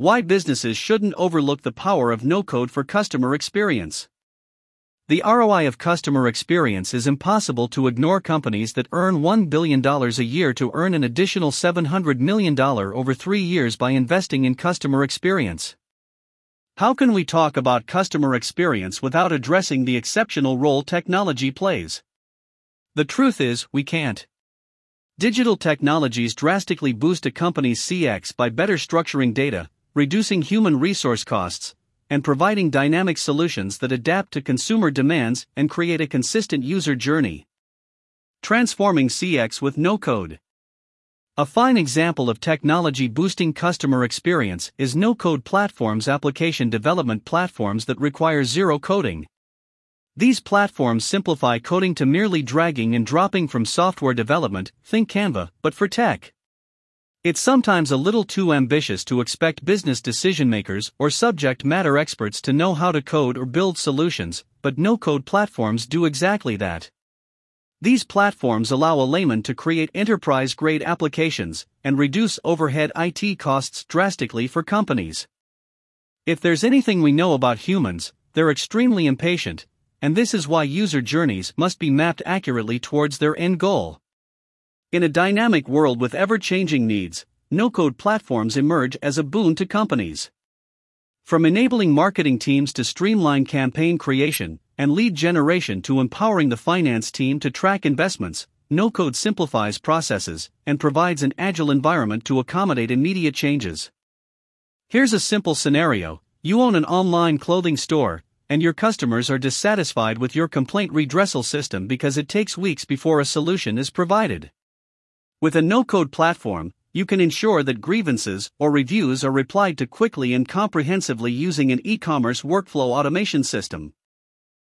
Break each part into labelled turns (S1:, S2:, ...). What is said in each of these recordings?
S1: Why businesses shouldn't overlook the power of no code for customer experience. The ROI of customer experience is impossible to ignore companies that earn $1 billion a year to earn an additional $700 million over three years by investing in customer experience. How can we talk about customer experience without addressing the exceptional role technology plays? The truth is, we can't. Digital technologies drastically boost a company's CX by better structuring data, reducing human resource costs, and providing dynamic solutions that adapt to consumer demands and create a consistent user journey. Transforming CX with no code. A fine example of technology boosting customer experience is no code platforms, application development platforms that require zero coding. These platforms simplify coding to merely dragging and dropping from software development, think Canva, but for tech. It's sometimes a little too ambitious to expect business decision makers or subject matter experts to know how to code or build solutions, but no code platforms do exactly that. These platforms allow a layman to create enterprise grade applications and reduce overhead IT costs drastically for companies. If there's anything we know about humans, they're extremely impatient, and this is why user journeys must be mapped accurately towards their end goal. In a dynamic world with ever changing needs, no code platforms emerge as a boon to companies. From enabling marketing teams to streamline campaign creation and lead generation to empowering the finance team to track investments, no code simplifies processes and provides an agile environment to accommodate immediate changes. Here's a simple scenario you own an online clothing store, and your customers are dissatisfied with your complaint redressal system because it takes weeks before a solution is provided. With a no code platform, you can ensure that grievances or reviews are replied to quickly and comprehensively using an e commerce workflow automation system.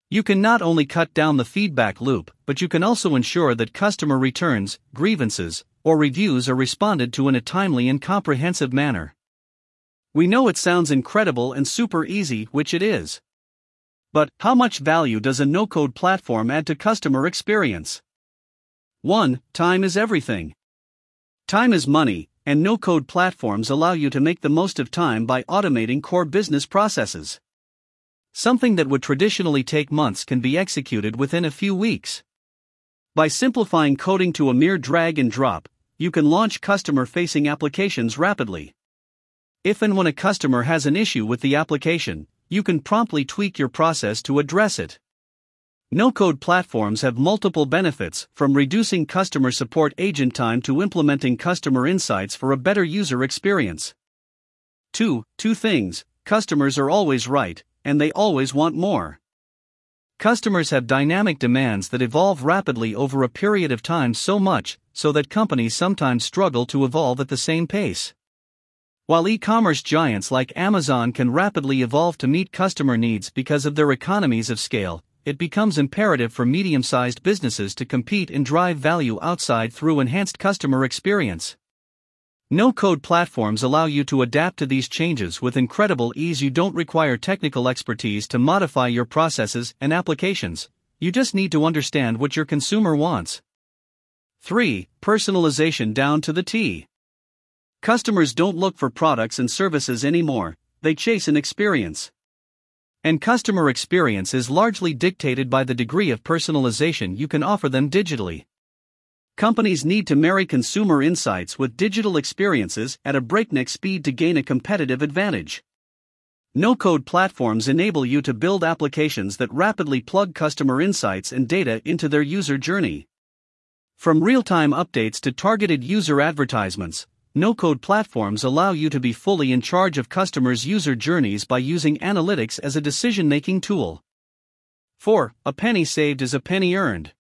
S1: You can not only cut down the feedback loop, but you can also ensure that customer returns, grievances, or reviews are responded to in a timely and comprehensive manner. We know it sounds incredible and super easy, which it is. But, how much value does a no code platform add to customer experience? 1. Time is everything. Time is money, and no code platforms allow you to make the most of time by automating core business processes. Something that would traditionally take months can be executed within a few weeks. By simplifying coding to a mere drag and drop, you can launch customer facing applications rapidly. If and when a customer has an issue with the application, you can promptly tweak your process to address it. No code platforms have multiple benefits, from reducing customer support agent time to implementing customer insights for a better user experience. 2. Two things customers are always right, and they always want more. Customers have dynamic demands that evolve rapidly over a period of time so much so that companies sometimes struggle to evolve at the same pace. While e commerce giants like Amazon can rapidly evolve to meet customer needs because of their economies of scale, it becomes imperative for medium sized businesses to compete and drive value outside through enhanced customer experience. No code platforms allow you to adapt to these changes with incredible ease. You don't require technical expertise to modify your processes and applications, you just need to understand what your consumer wants. 3. Personalization down to the T. Customers don't look for products and services anymore, they chase an experience. And customer experience is largely dictated by the degree of personalization you can offer them digitally. Companies need to marry consumer insights with digital experiences at a breakneck speed to gain a competitive advantage. No code platforms enable you to build applications that rapidly plug customer insights and data into their user journey. From real time updates to targeted user advertisements, no code platforms allow you to be fully in charge of customers' user journeys by using analytics as a decision making tool. 4. A penny saved is a penny earned.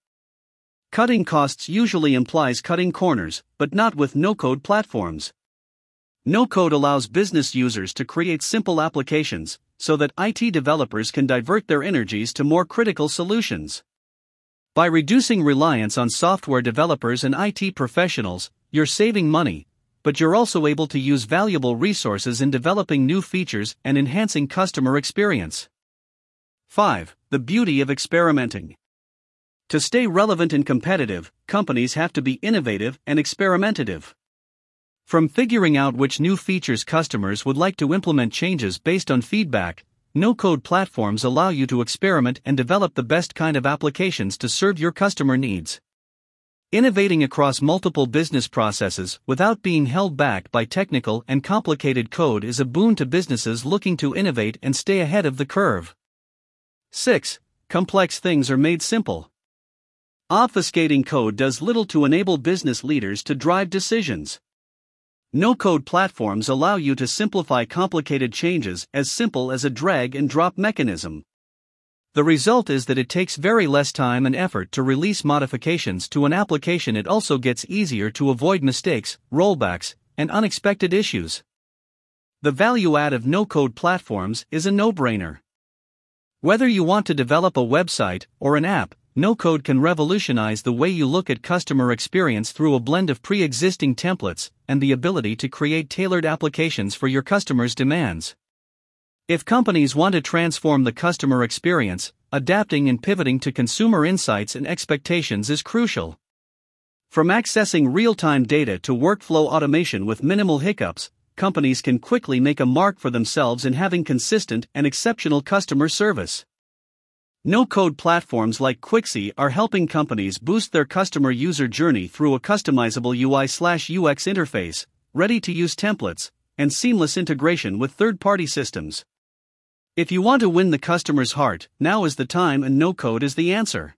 S1: Cutting costs usually implies cutting corners, but not with no code platforms. No code allows business users to create simple applications so that IT developers can divert their energies to more critical solutions. By reducing reliance on software developers and IT professionals, you're saving money, but you're also able to use valuable resources in developing new features and enhancing customer experience. 5. The beauty of experimenting. To stay relevant and competitive, companies have to be innovative and experimentative. From figuring out which new features customers would like to implement changes based on feedback, no code platforms allow you to experiment and develop the best kind of applications to serve your customer needs. Innovating across multiple business processes without being held back by technical and complicated code is a boon to businesses looking to innovate and stay ahead of the curve. 6. Complex things are made simple. Obfuscating code does little to enable business leaders to drive decisions. No code platforms allow you to simplify complicated changes as simple as a drag and drop mechanism. The result is that it takes very less time and effort to release modifications to an application. It also gets easier to avoid mistakes, rollbacks, and unexpected issues. The value add of no code platforms is a no brainer. Whether you want to develop a website or an app, no code can revolutionize the way you look at customer experience through a blend of pre existing templates and the ability to create tailored applications for your customers' demands. If companies want to transform the customer experience, adapting and pivoting to consumer insights and expectations is crucial. From accessing real time data to workflow automation with minimal hiccups, companies can quickly make a mark for themselves in having consistent and exceptional customer service. No code platforms like Quixy are helping companies boost their customer user journey through a customizable UI/UX interface, ready to use templates, and seamless integration with third party systems. If you want to win the customer's heart, now is the time and no code is the answer.